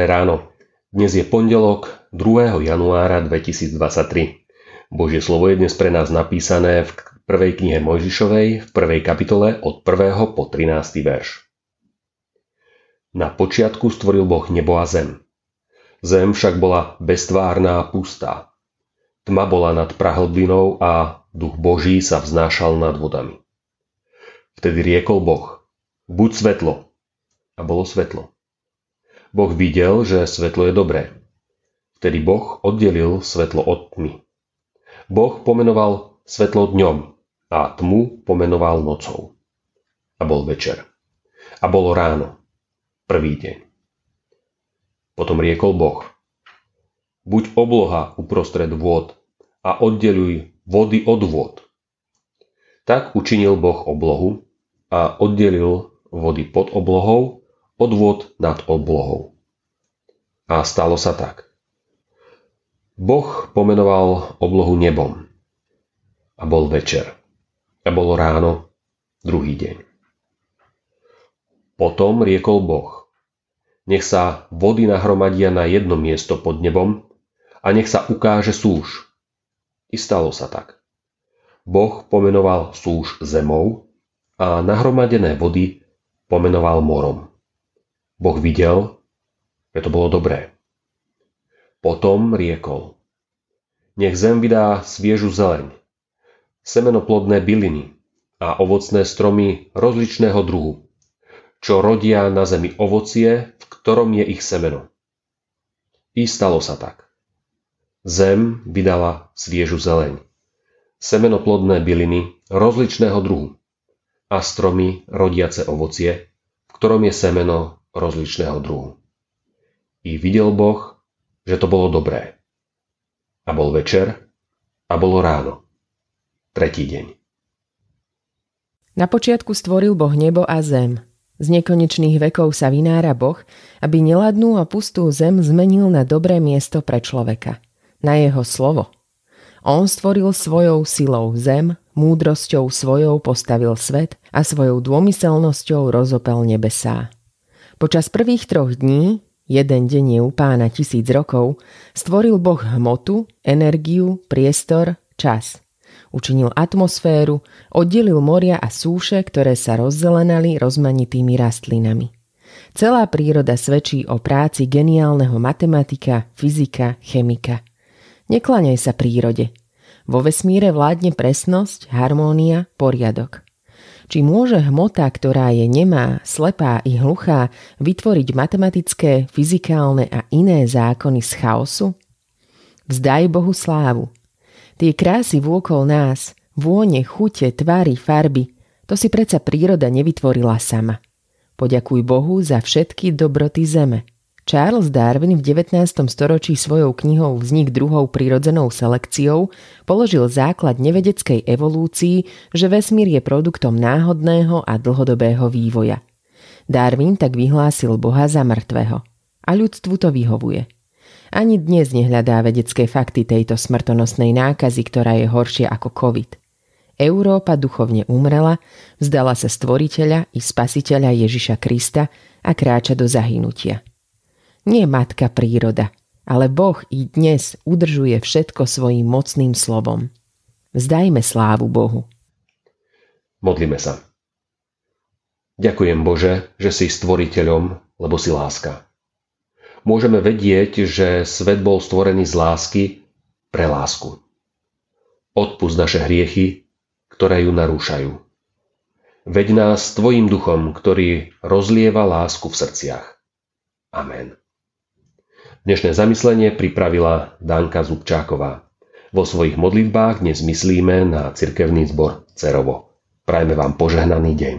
Dnes je pondelok 2. januára 2023. Božie slovo je dnes pre nás napísané v prvej knihe Mojžišovej v prvej kapitole od 1. po 13. verš. Na počiatku stvoril Boh nebo a zem. Zem však bola beztvárna a pustá. Tma bola nad prahlbinou a duch Boží sa vznášal nad vodami. Vtedy riekol Boh, buď svetlo. A bolo svetlo. Boh videl, že svetlo je dobré. Vtedy Boh oddelil svetlo od tmy. Boh pomenoval svetlo dňom a tmu pomenoval nocou. A bol večer. A bolo ráno. Prvý deň. Potom riekol Boh. Buď obloha uprostred vôd a oddeluj vody od vôd. Tak učinil Boh oblohu a oddelil vody pod oblohou odvod nad oblohou. A stalo sa tak. Boh pomenoval oblohu nebom. A bol večer. A bolo ráno, druhý deň. Potom riekol Boh. Nech sa vody nahromadia na jedno miesto pod nebom a nech sa ukáže súž. I stalo sa tak. Boh pomenoval súž zemou a nahromadené vody pomenoval morom. Boh videl, že to bolo dobré. Potom riekol. Nech zem vydá sviežu zeleň, semenoplodné byliny a ovocné stromy rozličného druhu, čo rodia na zemi ovocie, v ktorom je ich semeno. I stalo sa tak. Zem vydala sviežu zeleň, semenoplodné byliny rozličného druhu a stromy rodiace ovocie, v ktorom je semeno rozličného druhu. I videl Boh, že to bolo dobré. A bol večer a bolo ráno. Tretí deň. Na počiatku stvoril Boh nebo a zem. Z nekonečných vekov sa vynára Boh, aby neladnú a pustú zem zmenil na dobré miesto pre človeka. Na jeho slovo. On stvoril svojou silou zem, múdrosťou svojou postavil svet a svojou dômyselnosťou rozopel nebesá. Počas prvých troch dní, jeden deň je u pána tisíc rokov, stvoril Boh hmotu, energiu, priestor, čas. Učinil atmosféru, oddelil moria a súše, ktoré sa rozzelenali rozmanitými rastlinami. Celá príroda svedčí o práci geniálneho matematika, fyzika, chemika. Neklaňaj sa prírode. Vo vesmíre vládne presnosť, harmónia, poriadok. Či môže hmota, ktorá je nemá, slepá i hluchá, vytvoriť matematické, fyzikálne a iné zákony z chaosu? Vzdaj Bohu slávu. Tie krásy vôkol nás, vône, chute, tvary, farby, to si predsa príroda nevytvorila sama. Poďakuj Bohu za všetky dobroty zeme – Charles Darwin v 19. storočí svojou knihou Vznik druhou prirodzenou selekciou položil základ nevedeckej evolúcii, že vesmír je produktom náhodného a dlhodobého vývoja. Darwin tak vyhlásil Boha za mŕtvého. A ľudstvu to vyhovuje. Ani dnes nehľadá vedecké fakty tejto smrtonosnej nákazy, ktorá je horšia ako COVID. Európa duchovne umrela, vzdala sa stvoriteľa i spasiteľa Ježiša Krista a kráča do zahynutia. Nie matka príroda, ale Boh i dnes udržuje všetko svojim mocným slovom. Vzdajme slávu Bohu. Modlíme sa. Ďakujem Bože, že si stvoriteľom, lebo si láska. Môžeme vedieť, že svet bol stvorený z lásky pre lásku. Odpust naše hriechy, ktoré ju narúšajú. Veď nás Tvojim duchom, ktorý rozlieva lásku v srdciach. Amen. Dnešné zamyslenie pripravila Danka Zubčáková. Vo svojich modlitbách dnes myslíme na cirkevný zbor Cerovo. Prajme vám požehnaný deň.